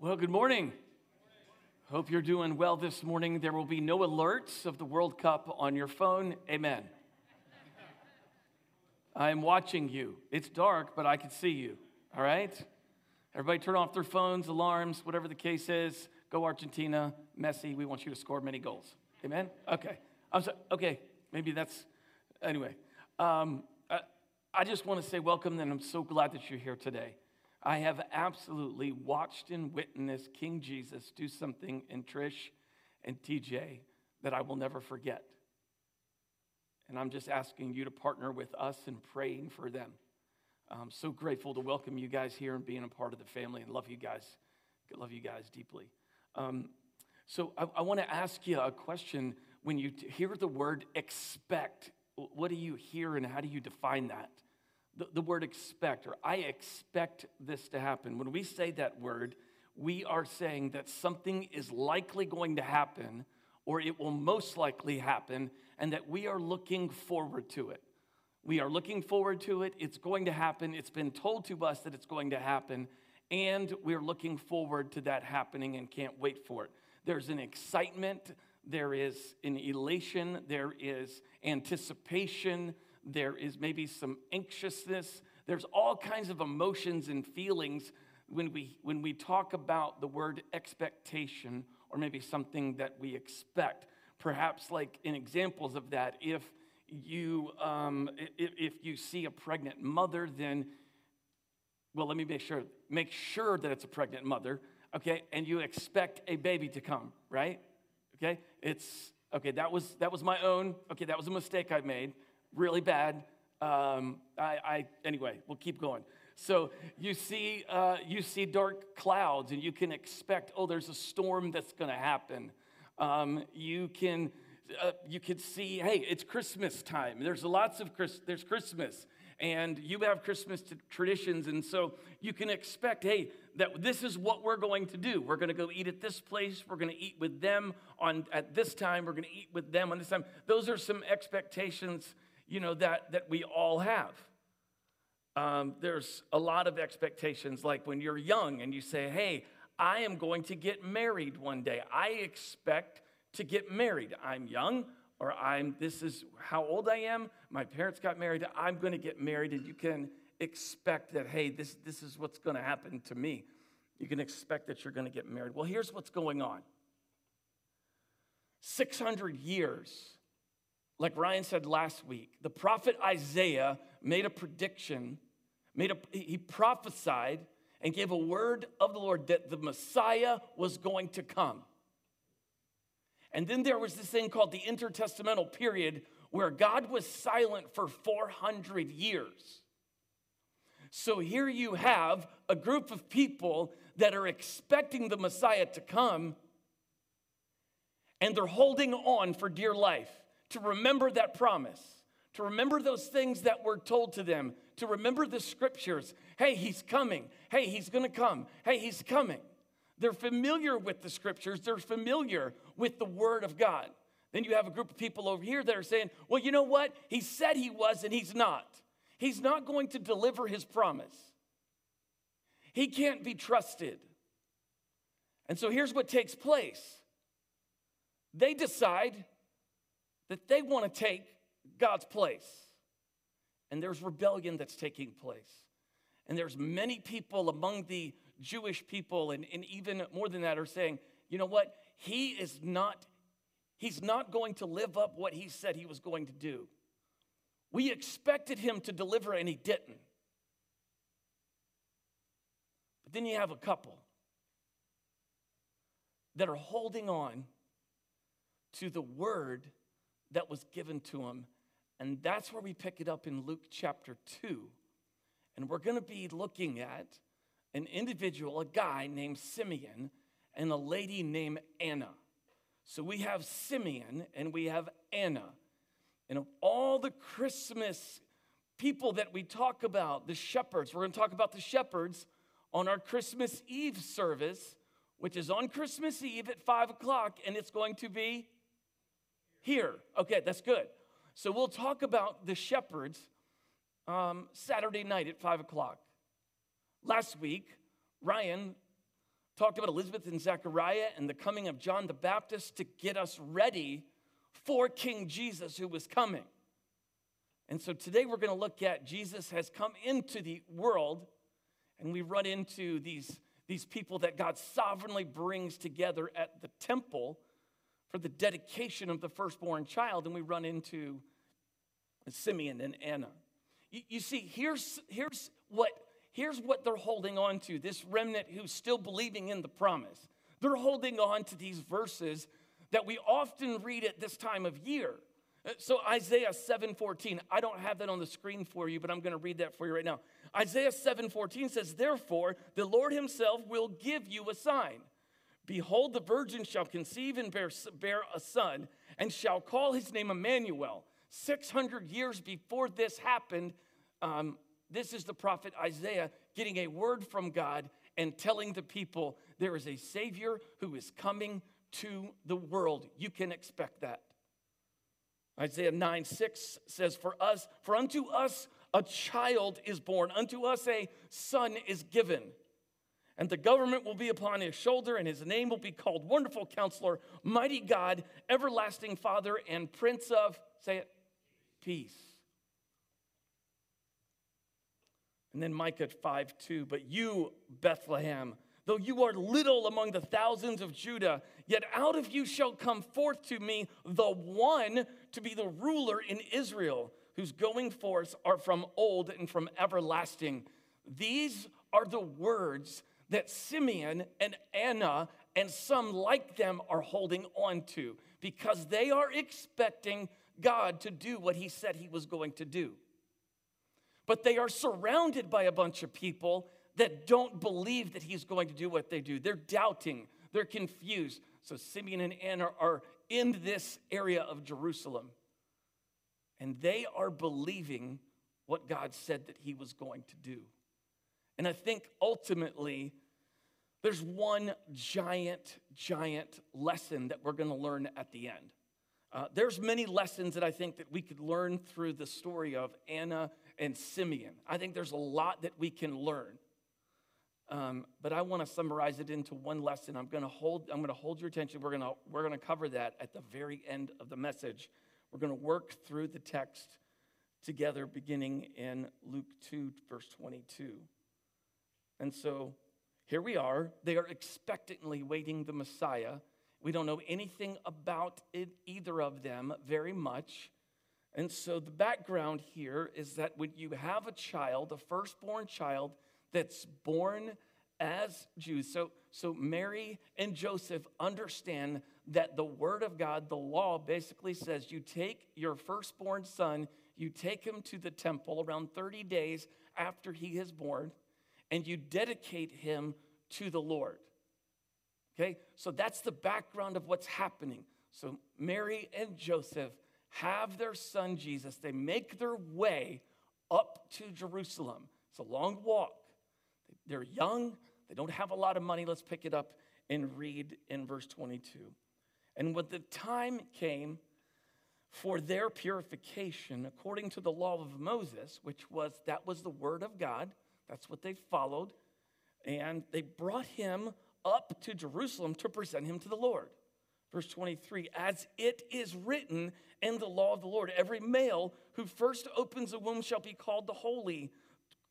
Well, good morning. Hope you're doing well this morning. There will be no alerts of the World Cup on your phone. Amen. I'm watching you. It's dark, but I can see you. All right? Everybody turn off their phones, alarms, whatever the case is. Go Argentina. Messi, we want you to score many goals. Amen? Okay. I'm sorry. Okay. Maybe that's, anyway. Um, I, I just want to say welcome, and I'm so glad that you're here today. I have absolutely watched and witnessed King Jesus do something in Trish and TJ that I will never forget. And I'm just asking you to partner with us in praying for them. I'm so grateful to welcome you guys here and being a part of the family and love you guys. Love you guys deeply. Um, so I, I want to ask you a question. When you hear the word expect, what do you hear and how do you define that? The, the word expect, or I expect this to happen. When we say that word, we are saying that something is likely going to happen, or it will most likely happen, and that we are looking forward to it. We are looking forward to it. It's going to happen. It's been told to us that it's going to happen, and we're looking forward to that happening and can't wait for it. There's an excitement, there is an elation, there is anticipation, there is maybe some anxiousness. There's all kinds of emotions and feelings when we, when we talk about the word expectation or maybe something that we expect. Perhaps, like in examples of that, if you, um, if, if you see a pregnant mother, then, well, let me make sure, make sure that it's a pregnant mother, okay, and you expect a baby to come, right? Okay, it's, okay, that was, that was my own, okay, that was a mistake I made really bad. Um, I, I, anyway, we'll keep going. So you see, uh, you see dark clouds, and you can expect, oh, there's a storm that's going to happen. Um, you can, uh, you can see, hey, it's Christmas time. There's lots of Chris, there's Christmas, and you have Christmas traditions, and so you can expect, hey, that this is what we're going to do. We're going to go eat at this place. We're going to eat with them on at this time. We're going to eat with them on this time. Those are some expectations you know, that, that we all have. Um, there's a lot of expectations, like when you're young and you say, hey, I am going to get married one day. I expect to get married. I'm young, or I'm, this is how old I am. My parents got married. I'm going to get married, and you can expect that, hey, this, this is what's going to happen to me. You can expect that you're going to get married. Well, here's what's going on 600 years like Ryan said last week, the prophet Isaiah made a prediction, made a, he prophesied and gave a word of the Lord that the Messiah was going to come. And then there was this thing called the intertestamental period where God was silent for 400 years. So here you have a group of people that are expecting the Messiah to come, and they're holding on for dear life to remember that promise, to remember those things that were told to them, to remember the scriptures. Hey, he's coming. Hey, he's going to come. Hey, he's coming. They're familiar with the scriptures, they're familiar with the word of God. Then you have a group of people over here that are saying, well, you know what? He said he was, and he's not. He's not going to deliver his promise. He can't be trusted. And so here's what takes place they decide that they want to take God's place. And there's rebellion that's taking place. And there's many people among the Jewish people, and, and even more than that, are saying, you know what? He is not, he's not going to live up what he said he was going to do. We expected him to deliver, and he didn't. But then you have a couple that are holding on to the word that was given to him. And that's where we pick it up in Luke chapter 2. And we're going to be looking at an individual, a guy named Simeon, and a lady named Anna. So we have Simeon and we have Anna. And of all the Christmas people that we talk about, the shepherds, we're going to talk about the shepherds on our Christmas Eve service, which is on Christmas Eve at 5 o'clock, and it's going to be here. Okay, that's good. So we'll talk about the shepherds um, Saturday night at 5 o'clock. Last week, Ryan talked about Elizabeth and Zechariah and the coming of John the Baptist to get us ready for King Jesus who was coming. And so today we're going to look at Jesus has come into the world, and we run into these, these people that God sovereignly brings together at the temple for the dedication of the firstborn child, and we run into Simeon and Anna. You, you see, here's, here's, what, here's what they're holding on to this remnant who's still believing in the promise. They're holding on to these verses that we often read at this time of year. Uh, so Isaiah 7:14, I don't have that on the screen for you, but I'm going to read that for you right now. Isaiah 7:14 says, "Therefore, the Lord himself will give you a sign. Behold, the virgin shall conceive and bear, bear a son, and shall call his name Emmanuel." 600 years before this happened, um, this is the prophet Isaiah getting a word from God and telling the people there is a Savior who is coming to the world. You can expect that. Isaiah 9 6 says, For us, for unto us a child is born, unto us a son is given. And the government will be upon his shoulder, and his name will be called Wonderful Counselor, Mighty God, Everlasting Father, and Prince of, say it, Peace. And then Micah 5 2, but you, Bethlehem, Though you are little among the thousands of Judah, yet out of you shall come forth to me the one to be the ruler in Israel, whose going forth are from old and from everlasting. These are the words that Simeon and Anna and some like them are holding on to because they are expecting God to do what he said he was going to do. But they are surrounded by a bunch of people that don't believe that he's going to do what they do. They're doubting, they're confused. So Simeon and Anna are in this area of Jerusalem, and they are believing what God said that he was going to do. And I think ultimately, there's one giant, giant lesson that we're going to learn at the end. Uh, there's many lessons that I think that we could learn through the story of Anna and Simeon. I think there's a lot that we can learn. Um, but I want to summarize it into one lesson. I'm going to hold. I'm going to hold your attention. We're going to we're going to cover that at the very end of the message. We're going to work through the text together, beginning in Luke 2, verse 22. And so here we are. They are expectantly waiting the Messiah. We don't know anything about it, either of them very much. And so the background here is that when you have a child, a firstborn child, that's born as Jews. So, so Mary and Joseph understand that the word of God, the law, basically says you take your firstborn son, you take him to the temple around 30 days after he is born, and you dedicate him to the Lord. Okay, so that's the background of what's happening. So Mary and Joseph have their son Jesus. They make their way up to Jerusalem. It's a long walk. They're young, they don't have a lot of money. Let's pick it up and read in verse 22. And when the time came for their purification, according to the law of Moses, which was that was the word of God, that's what they followed, and they brought him up to Jerusalem to present him to the Lord. Verse 23 As it is written in the law of the Lord, every male who first opens a womb shall be called the holy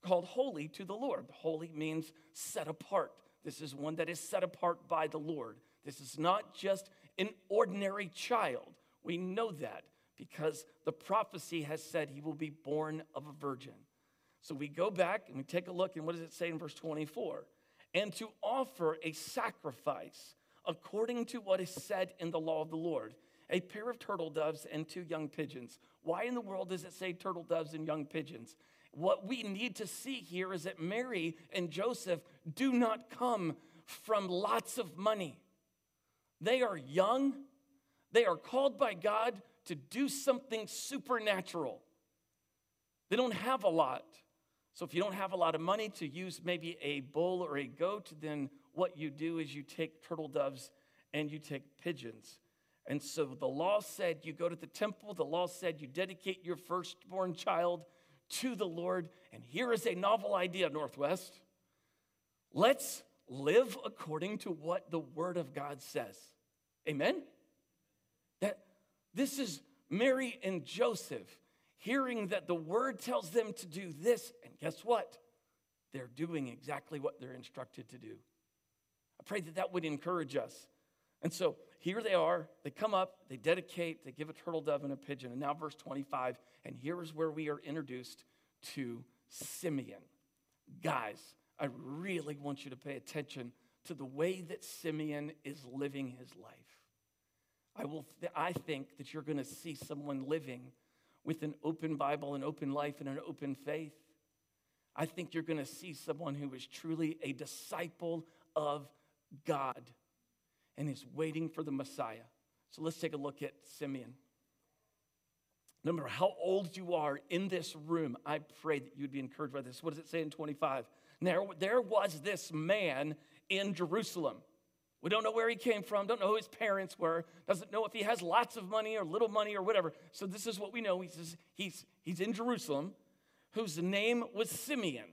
called holy to the Lord. Holy means set apart. This is one that is set apart by the Lord. This is not just an ordinary child. We know that because the prophecy has said he will be born of a virgin. So we go back and we take a look, and what does it say in verse 24? And to offer a sacrifice according to what is said in the law of the Lord a pair of turtle doves and two young pigeons. Why in the world does it say turtle doves and young pigeons? what we need to see here is that Mary and Joseph do not come from lots of money. They are young, they are called by God to do something supernatural. They don't have a lot. So, if you don't have a lot of money to use maybe a bull or a goat, then what you do is you take turtle doves and you take pigeons. And so the law said you go to the temple, the law said you dedicate your firstborn child to the Lord. And here is a novel idea, Northwest. Let's, live according to what the Word of God says. Amen? That this is Mary and Joseph hearing that the Word tells them to do this, and guess what? They're doing exactly what they're instructed to do. I pray that that would encourage us. And so here they are. They come up, they dedicate, they give a turtle dove and a pigeon. And now, verse 25, and here is where we are introduced to Simeon. Guys, I really want you to pay attention to the way that Simeon is living his life. I, will th- I think that you're going to see someone living with an open Bible, an open life, and an open faith. I think you're going to see someone who is truly a disciple of God and is waiting for the Messiah. So let's take a look at Simeon. No matter how old you are in this room, I pray that you'd be encouraged by this. What does it say in 25? There, there was this man in Jerusalem. We don't know where he came from, don't know who his parents were, doesn't know if he has lots of money or little money or whatever. So this is what we know. He says he's, he's in Jerusalem, whose name was Simeon.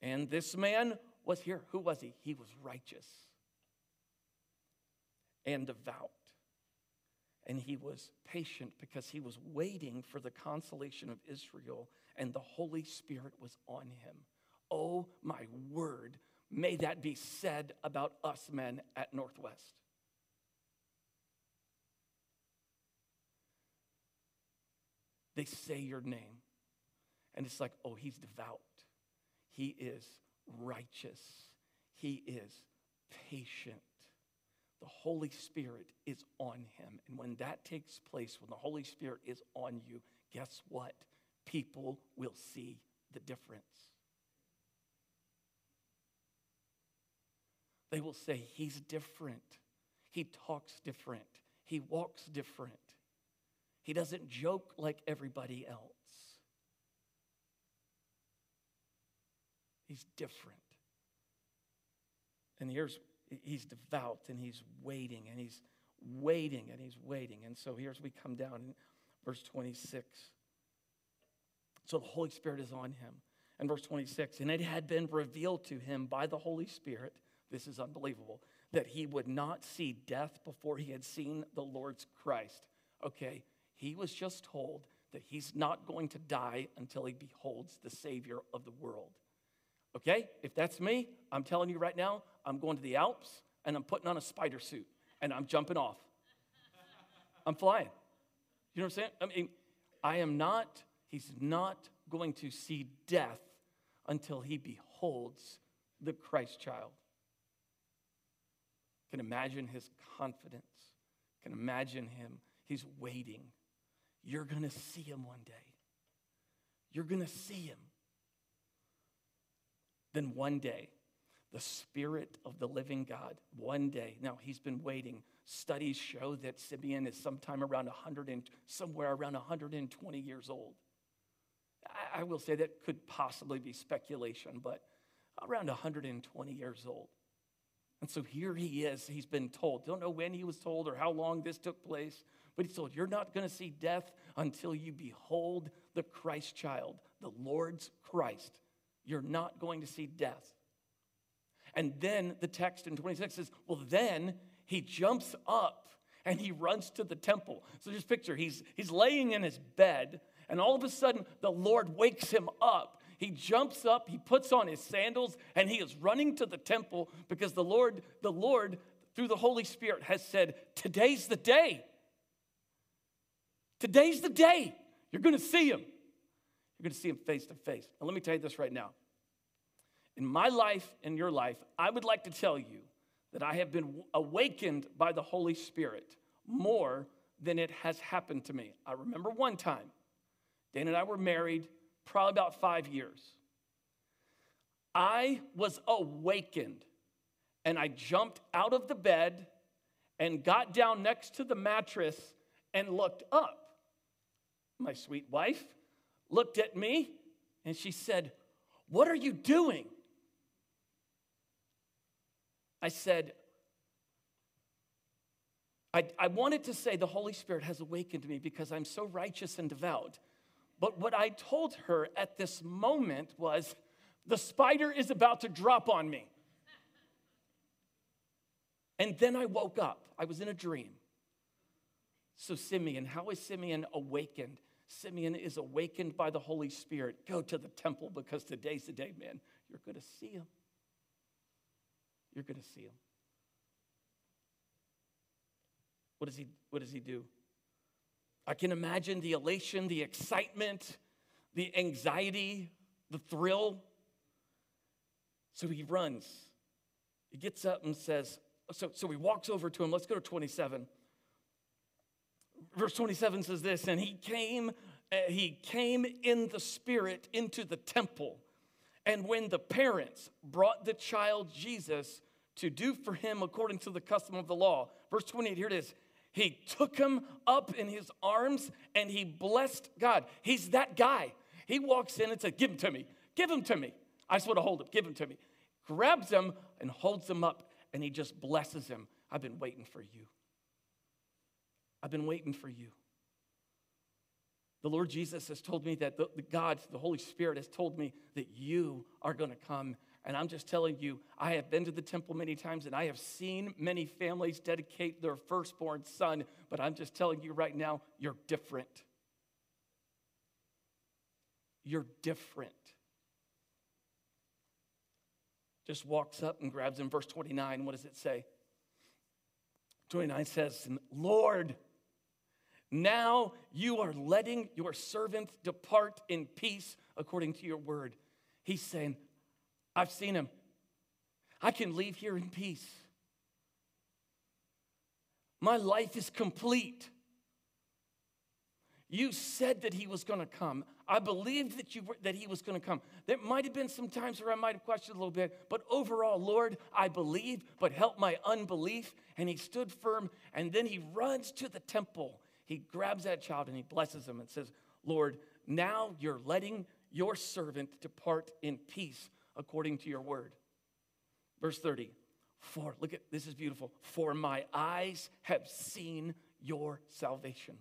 And this man was here. Who was he? He was righteous and devout. And he was patient because he was waiting for the consolation of Israel, and the Holy Spirit was on him. Oh, my word, may that be said about us men at Northwest. They say your name, and it's like, oh, he's devout. He is righteous. He is patient the Holy Spirit is on him. And when that takes place, when the Holy Spirit is on you, guess what? People will see the difference. They will say, He's different. He talks different. He walks different. He doesn't joke like everybody else. He's different. And here's he's devout and he's waiting and he's waiting and he's waiting. And so here's we come down in verse 26. So the Holy Spirit is on him. And verse 26, and it had been revealed to him by the Holy Spirit, this is unbelievable, that he would not see death before he had seen the Lord's Christ. Okay, he was just told that he's not going to die until he beholds the Savior of the world. Okay? If that's me, I'm telling you right now, I'm going to the Alps and I'm putting on a spider suit and I'm jumping off. I'm flying. You know what I'm saying? I mean, I am not, he's not going to see death until he beholds the Christ child. Can imagine his confidence. Can imagine him. He's waiting. You're going to see him one day. You're going to see him then one day, the Spirit of the living God, one day, now he's been waiting. Studies show that Simeon is sometime around 100 and somewhere around 120 years old. I, I will say that could possibly be speculation, but around 120 years old. And so here he is. He's been told. Don't know when he was told or how long this took place, but he's told, You're not going to see death until you behold the Christ child, the Lord's Christ. You're not going to see death. And then the text in 26 says, well, then he jumps up and he runs to the temple. So just picture, he's, he's laying in his bed, and all of a sudden the Lord wakes him up. He jumps up, he puts on his sandals, and he is running to the temple because the Lord, the Lord, through the Holy Spirit, has said, Today's the day. Today's the day. You're going to see him. You're going to see him face to face. And let me tell you this right now. In my life and your life, I would like to tell you that I have been awakened by the Holy Spirit more than it has happened to me. I remember one time, Dan and I were married probably about five years. I was awakened and I jumped out of the bed and got down next to the mattress and looked up. My sweet wife looked at me and she said, What are you doing? I said, I, I wanted to say the Holy Spirit has awakened me because I'm so righteous and devout. But what I told her at this moment was, the spider is about to drop on me. And then I woke up. I was in a dream. So, Simeon, how is Simeon awakened? Simeon is awakened by the Holy Spirit. Go to the temple because today's the day, man. You're going to see him. You're going to see him. What does he, what does he do? I can imagine the elation, the excitement, the anxiety, the thrill. So he runs. He gets up and says, so, so he walks over to him. Let's go to 27. Verse 27 says this, and he came, uh, he came in the spirit into the temple. And when the parents brought the child Jesus to do for him according to the custom of the law, verse 28, here it is. He took him up in his arms and he blessed God. He's that guy. He walks in and says, Give him to me. Give him to me. I just want to hold him. Give him to me. Grabs him and holds him up and he just blesses him. I've been waiting for you. I've been waiting for you. The Lord Jesus has told me that the, the God, the Holy Spirit, has told me that you are going to come. And I'm just telling you, I have been to the temple many times and I have seen many families dedicate their firstborn son, but I'm just telling you right now, you're different. You're different. Just walks up and grabs him. Verse 29, what does it say? 29 says, Lord, now you are letting your servant depart in peace according to your word. He's saying, I've seen him. I can leave here in peace. My life is complete. You said that he was going to come. I believed that, you were, that he was going to come. There might have been some times where I might have questioned a little bit, but overall, Lord, I believe, but help my unbelief. And he stood firm, and then he runs to the temple he grabs that child and he blesses him and says, Lord, now you're letting your servant depart in peace according to your word. Verse 30. For, look at this is beautiful. For my eyes have seen your salvation.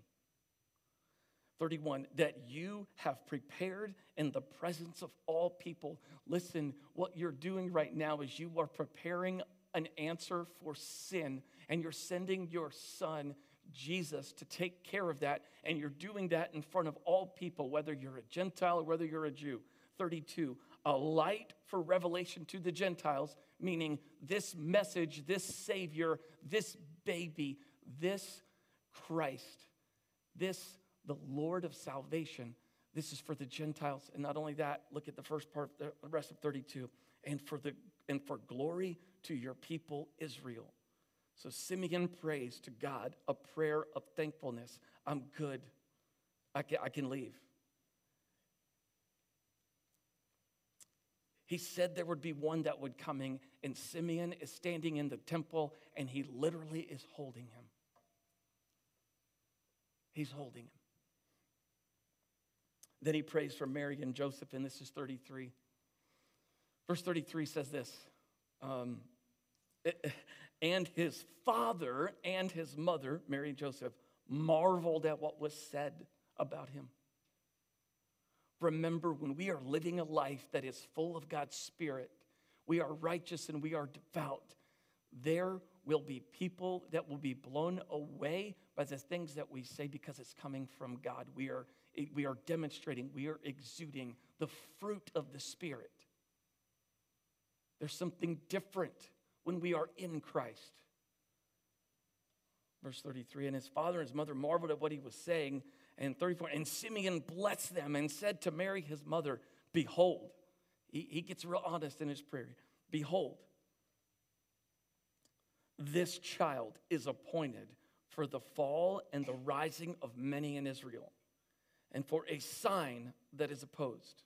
31, that you have prepared in the presence of all people. Listen, what you're doing right now is you are preparing an answer for sin, and you're sending your son Jesus to take care of that, and you're doing that in front of all people, whether you're a Gentile or whether you're a Jew. 32, a light for revelation to the Gentiles, meaning this message, this Savior, this baby, this Christ, this the Lord of salvation. This is for the Gentiles. And not only that, look at the first part, the rest of 32. And for the and for glory to your people Israel. So Simeon prays to God a prayer of thankfulness. I'm good. I can, I can leave. He said there would be one that would coming, and Simeon is standing in the temple, and he literally is holding him. He's holding him. Then he prays for Mary and Joseph, and this is 33. Verse 33 says this um, and his father and his mother, Mary and Joseph, marveled at what was said about him. Remember, when we are living a life that is full of God's Spirit, we are righteous and we are devout, there will be people that will be blown away by the things that we say because it's coming from God. We are, we are demonstrating, we are exuding the fruit of the Spirit. There's something different when we are in Christ. Verse 33 And his father and his mother marveled at what he was saying. And 34 And Simeon blessed them and said to Mary, his mother, Behold, he, he gets real honest in his prayer. Behold, this child is appointed for the fall and the rising of many in Israel, and for a sign that is opposed.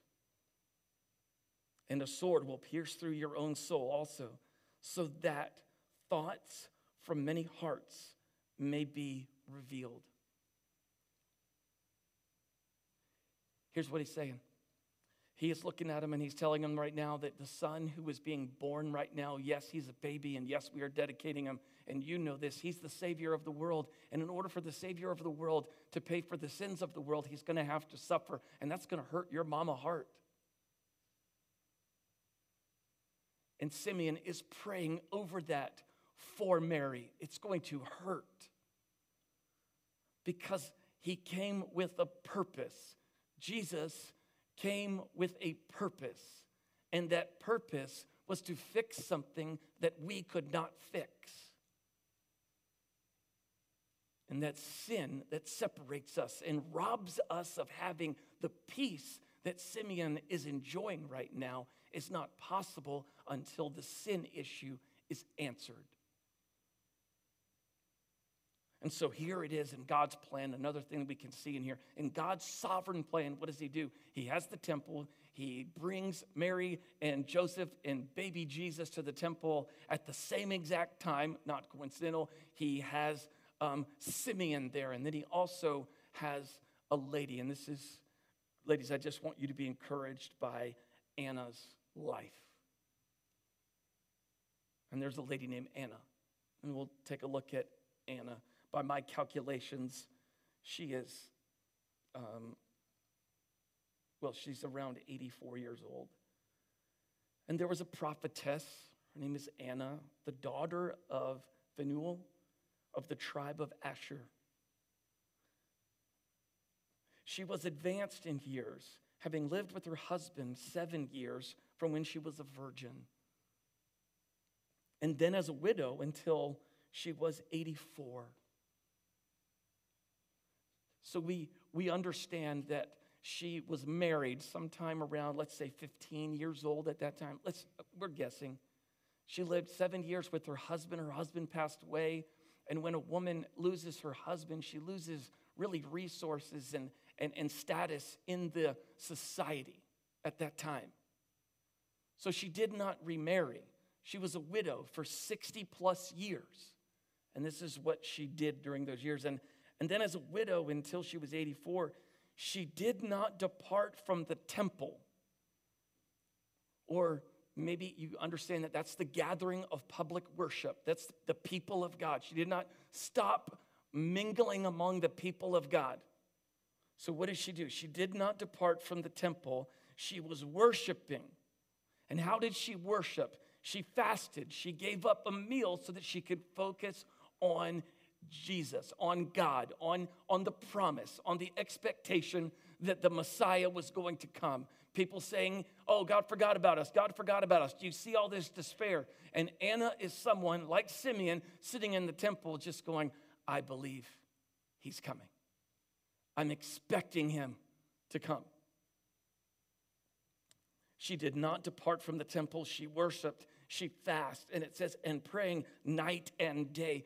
And a sword will pierce through your own soul also so that thoughts from many hearts may be revealed. Here's what he's saying. He is looking at him and he's telling him right now that the son who is being born right now, yes, he's a baby, and yes, we are dedicating him. And you know this. He's the Savior of the world. And in order for the Savior of the world to pay for the sins of the world, he's going to have to suffer. And that's going to hurt your mama heart. And Simeon is praying over that for Mary. It's going to hurt because he came with a purpose. Jesus came with a purpose, and that purpose was to fix something that we could not fix. And that sin that separates us and robs us of having the peace that Simeon is enjoying right now is not possible until the sin issue is answered. And so here it is in God's plan, another thing we can see in here. In God's sovereign plan, what does He do? He has the temple, He brings Mary and Joseph and baby Jesus to the temple at the same exact time, not coincidental. He has um, Simeon there, and then He also has a lady. And this is, ladies, I just want you to be encouraged by Anna's life. And there's a lady named Anna. And we'll take a look at Anna by my calculations, she is, um, well, she's around 84 years old. And there was a prophetess, her name is Anna, the daughter of Phanuel of the tribe of Asher. She was advanced in years, having lived with her husband seven years from when she was a virgin. And then as a widow until she was 84. So we, we understand that she was married sometime around, let's say, 15 years old at that time. Let's, we're guessing. She lived seven years with her husband. Her husband passed away. And when a woman loses her husband, she loses really resources and, and, and status in the society at that time. So she did not remarry. She was a widow for 60 plus years. And this is what she did during those years. And and then, as a widow until she was 84, she did not depart from the temple. Or maybe you understand that that's the gathering of public worship, that's the people of God. She did not stop mingling among the people of God. So, what did she do? She did not depart from the temple, she was worshiping. And how did she worship? She fasted. She gave up a meal so that she could focus on Jesus, on God, on, on the promise, on the expectation that the Messiah was going to come. People saying, Oh, God forgot about us. God forgot about us. Do you see all this despair? And Anna is someone like Simeon sitting in the temple just going, I believe he's coming. I'm expecting him to come. She did not depart from the temple. She worshiped. She fasted. And it says, and praying night and day.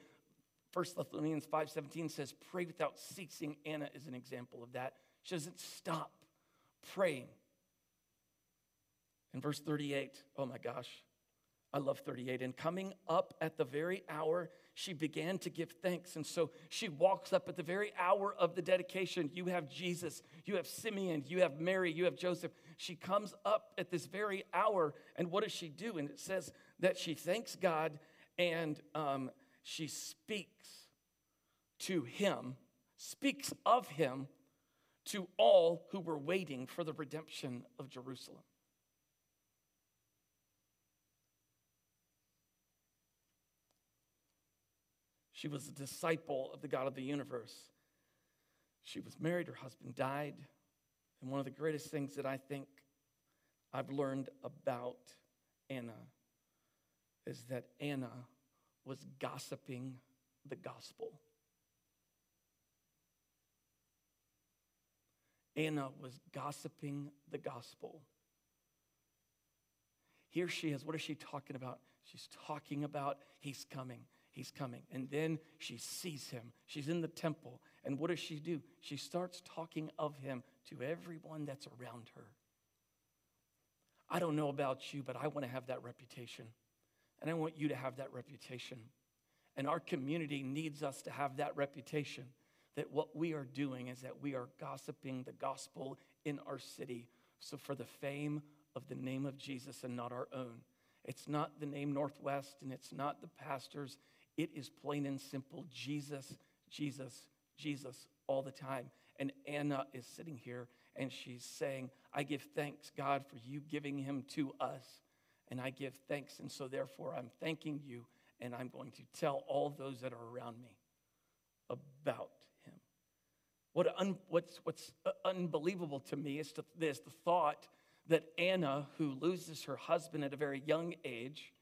1 Thessalonians 5:17 says, pray without ceasing. Anna is an example of that. She doesn't stop praying. In verse 38, oh my gosh, I love 38. And coming up at the very hour, she began to give thanks. And so she walks up at the very hour of the dedication. You have Jesus, you have Simeon, you have Mary, you have Joseph. She comes up at this very hour. And what does she do? And it says that she thanks God and um, she speaks to him, speaks of him to all who were waiting for the redemption of Jerusalem. She was a disciple of the God of the universe. She was married, her husband died. And one of the greatest things that I think I've learned about Anna is that Anna was gossiping the gospel. Anna was gossiping the gospel. Here she is. What is she talking about? She's talking about he's coming. He's coming. And then she sees him. She's in the temple. And what does she do? She starts talking of him to everyone that's around her. I don't know about you, but I want to have that reputation. And I want you to have that reputation. And our community needs us to have that reputation that what we are doing is that we are gossiping the gospel in our city. So, for the fame of the name of Jesus and not our own. It's not the name Northwest and it's not the pastors. It is plain and simple Jesus, Jesus, Jesus all the time. And Anna is sitting here and she's saying, I give thanks, God, for you giving him to us and I give thanks. And so, therefore, I'm thanking you and I'm going to tell all those that are around me about him. What un, what's, what's uh, unbelievable to me is to, this the thought that Anna, who loses her husband at a very young age,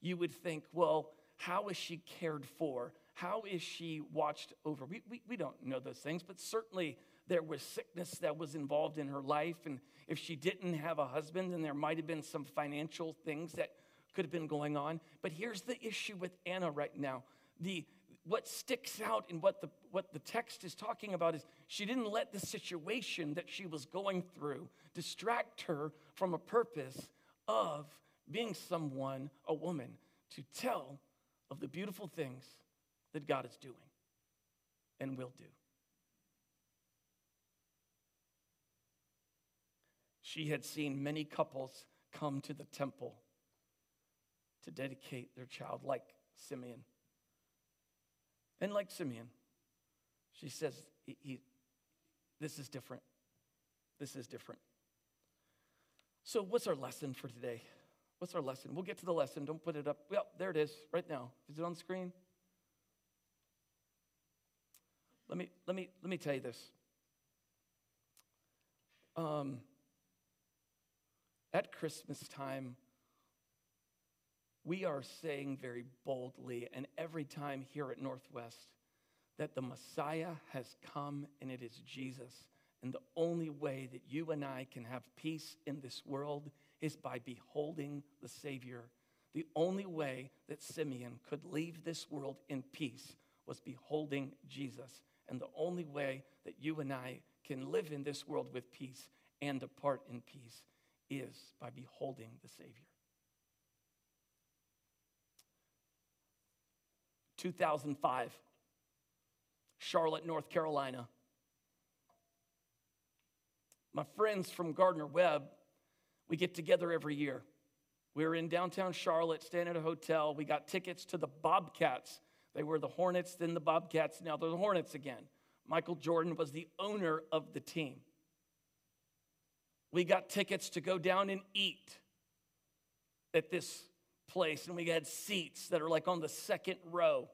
you would think, well, how is she cared for? How is she watched over? We, we, we don't know those things, but certainly there was sickness that was involved in her life. And if she didn't have a husband, then there might have been some financial things that could have been going on. But here's the issue with Anna right now. The, what sticks out in what the, what the text is talking about is she didn't let the situation that she was going through distract her from a purpose of being someone, a woman, to tell of the beautiful things that God is doing and will do. She had seen many couples come to the temple to dedicate their child, like Simeon. And like Simeon, she says, he, he, This is different. This is different. So, what's our lesson for today? What's our lesson? We'll get to the lesson. Don't put it up. Well, there it is, right now. Is it on the screen? Let me, let me, let me tell you this. Um, at Christmas time, we are saying very boldly, and every time here at Northwest, that the Messiah has come and it is Jesus. And the only way that you and I can have peace in this world is by beholding the Savior. The only way that Simeon could leave this world in peace was beholding Jesus. And the only way that you and I can live in this world with peace and depart in peace is by beholding the Savior. 2005, Charlotte, North Carolina. My friends from Gardner Webb, we get together every year. We were in downtown Charlotte, staying at a hotel. We got tickets to the Bobcats. They were the Hornets, then the Bobcats, now they're the Hornets again. Michael Jordan was the owner of the team. We got tickets to go down and eat at this place, and we had seats that are like on the second row.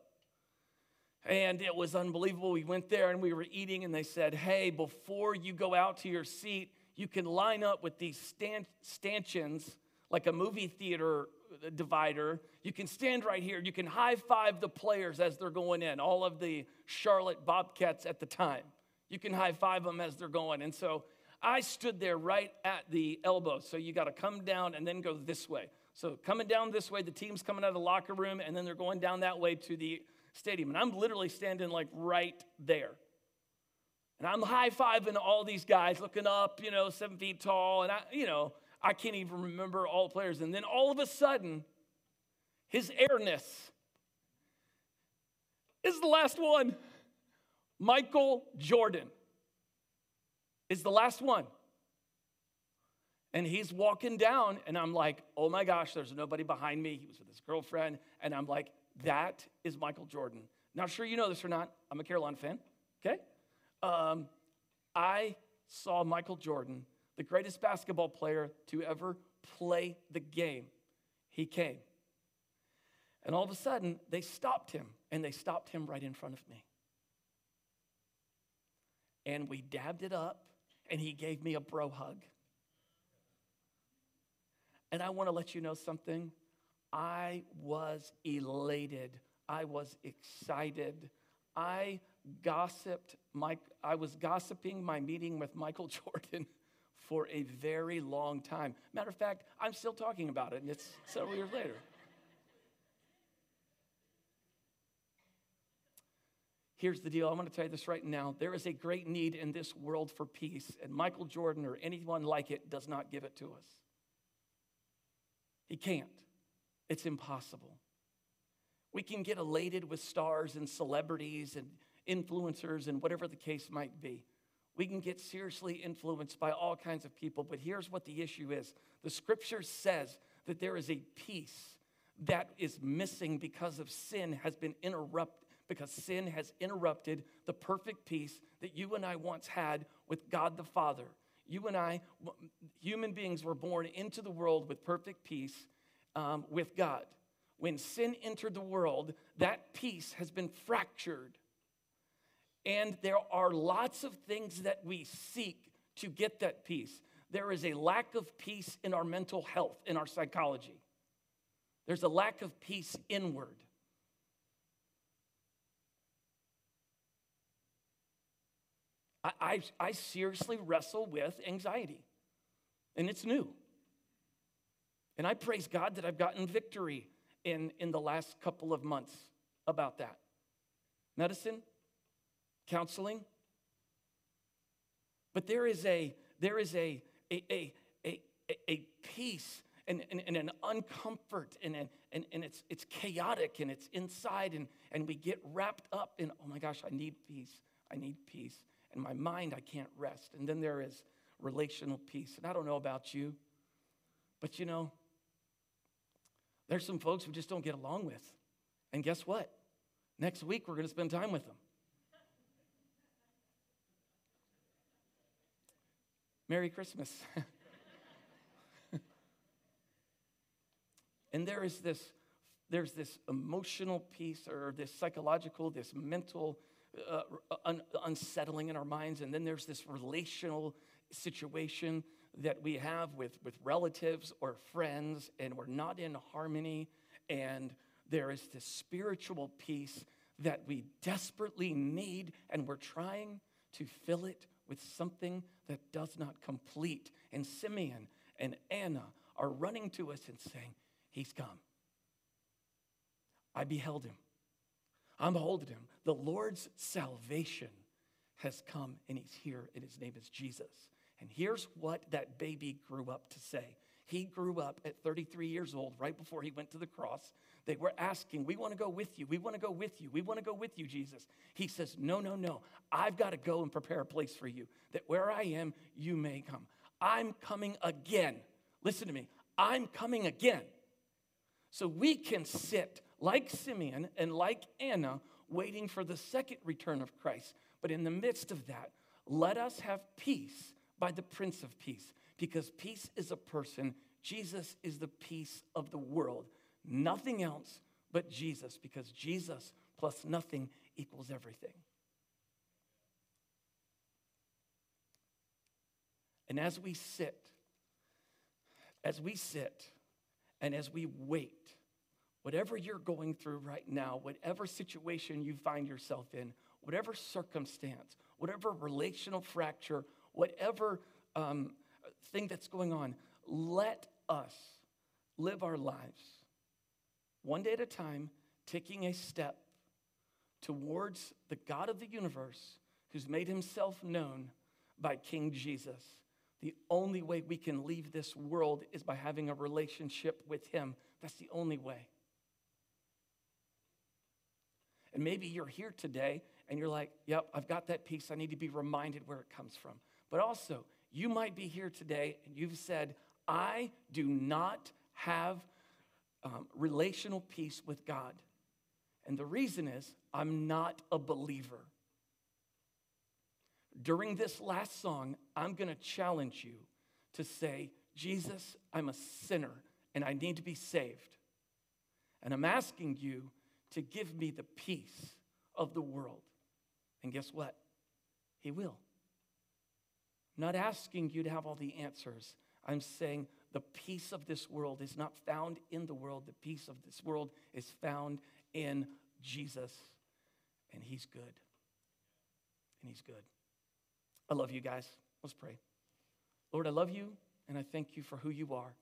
And it was unbelievable. We went there and we were eating, and they said, Hey, before you go out to your seat, you can line up with these stand- stanchions, like a movie theater uh, divider. You can stand right here. You can high five the players as they're going in, all of the Charlotte Bobcats at the time. You can high five them as they're going. And so I stood there right at the elbow. So you got to come down and then go this way. So coming down this way, the team's coming out of the locker room, and then they're going down that way to the stadium. And I'm literally standing like right there. And I'm high fiving all these guys, looking up, you know, seven feet tall. And I, you know, I can't even remember all the players. And then all of a sudden, his airness is the last one. Michael Jordan is the last one. And he's walking down, and I'm like, oh my gosh, there's nobody behind me. He was with his girlfriend. And I'm like, that is Michael Jordan. Not sure you know this or not. I'm a Carolina fan, okay? Um, I saw Michael Jordan, the greatest basketball player to ever play the game. He came. And all of a sudden, they stopped him, and they stopped him right in front of me. And we dabbed it up, and he gave me a bro hug. And I want to let you know something. I was elated. I was excited. I gossiped Mike, I was gossiping my meeting with Michael Jordan for a very long time. Matter of fact, I'm still talking about it, and it's several years later. Here's the deal. I'm going to tell you this right now. There is a great need in this world for peace, and Michael Jordan or anyone like it does not give it to us. He can't. It's impossible. We can get elated with stars and celebrities and influencers and whatever the case might be. We can get seriously influenced by all kinds of people, but here's what the issue is the scripture says that there is a peace that is missing because of sin has been interrupted because sin has interrupted the perfect peace that you and I once had with God the Father. You and I, human beings, were born into the world with perfect peace um, with God. when sin entered the world, that peace has been fractured. And there are lots of things that we seek to get that peace. There is a lack of peace in our mental health, in our psychology. There's a lack of peace inward. I, I, I seriously wrestle with anxiety, and it's new. And I praise God that I've gotten victory in, in the last couple of months about that. Medicine, counseling. But there is a, there is a, a, a, a, a peace and, and, and an uncomfort and, and, and it's, it's chaotic and it's inside and, and we get wrapped up in, oh my gosh, I need peace. I need peace. And my mind, I can't rest. And then there is relational peace. And I don't know about you, but you know, there's some folks we just don't get along with. And guess what? Next week, we're going to spend time with them. Merry Christmas. and there is this there's this emotional piece or this psychological this mental uh, un- unsettling in our minds and then there's this relational situation that we have with, with relatives or friends, and we're not in harmony, and there is this spiritual peace that we desperately need, and we're trying to fill it with something that does not complete. And Simeon and Anna are running to us and saying, He's come. I beheld him. I'm holding him. The Lord's salvation has come, and he's here, and his name is Jesus. And here's what that baby grew up to say. He grew up at 33 years old, right before he went to the cross. They were asking, We want to go with you. We want to go with you. We want to go with you, Jesus. He says, No, no, no. I've got to go and prepare a place for you, that where I am, you may come. I'm coming again. Listen to me. I'm coming again. So we can sit like Simeon and like Anna, waiting for the second return of Christ. But in the midst of that, let us have peace by the Prince of Peace, because peace is a person. Jesus is the peace of the world. Nothing else but Jesus, because Jesus plus nothing equals everything. And as we sit, as we sit, and as we wait, whatever you're going through right now, whatever situation you find yourself in, whatever circumstance, whatever relational fracture, whatever um, thing that's going on, let us live our lives one day at a time, taking a step towards the God of the universe who's made himself known by King Jesus. The only way we can leave this world is by having a relationship with him. That's the only way. And maybe you're here today and you're like, yep, I've got that peace. I need to be reminded where it comes from. But also, you might be here today and you've said, I do not have um, relational peace with God. And the reason is, I'm not a believer. During this last song, I'm going to challenge you to say, Jesus, I'm a sinner and I need to be saved. And I'm asking you to give me the peace of the world. And guess what? He will. I'm not asking you to have all the answers. I'm saying the peace of this world is not found in the world. The peace of this world is found in Jesus. And He's good. And He's good. I love you guys. Let's pray. Lord, I love you and I thank you for who you are.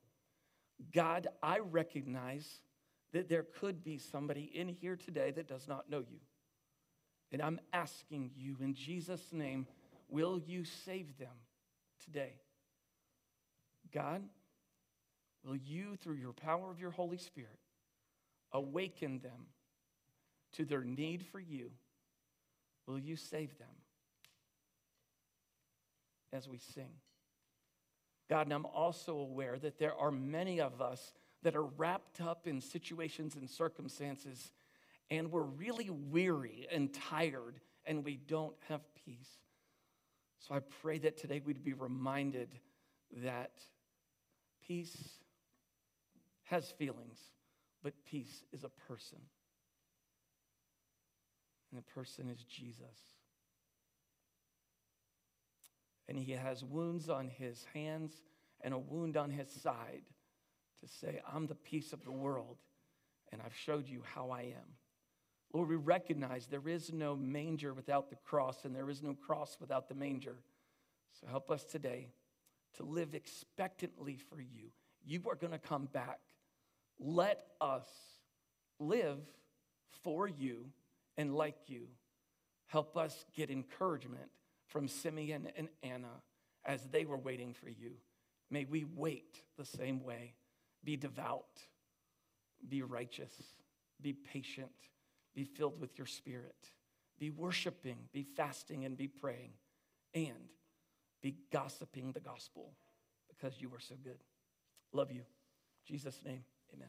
God, I recognize that there could be somebody in here today that does not know you. And I'm asking you in Jesus' name, will you save them today? God, will you, through your power of your Holy Spirit, awaken them to their need for you? Will you save them as we sing? God, and I'm also aware that there are many of us that are wrapped up in situations and circumstances and we're really weary and tired and we don't have peace. So I pray that today we'd be reminded that peace has feelings, but peace is a person. And the person is Jesus. And he has wounds on his hands and a wound on his side to say, I'm the peace of the world, and I've showed you how I am. Lord, we recognize there is no manger without the cross, and there is no cross without the manger. So help us today to live expectantly for you. You are going to come back. Let us live for you and like you. Help us get encouragement from Simeon and Anna as they were waiting for you. May we wait the same way. Be devout, be righteous, be patient, be filled with your spirit, be worshiping, be fasting, and be praying, and be gossiping the gospel because you are so good. Love you. In Jesus' name, amen.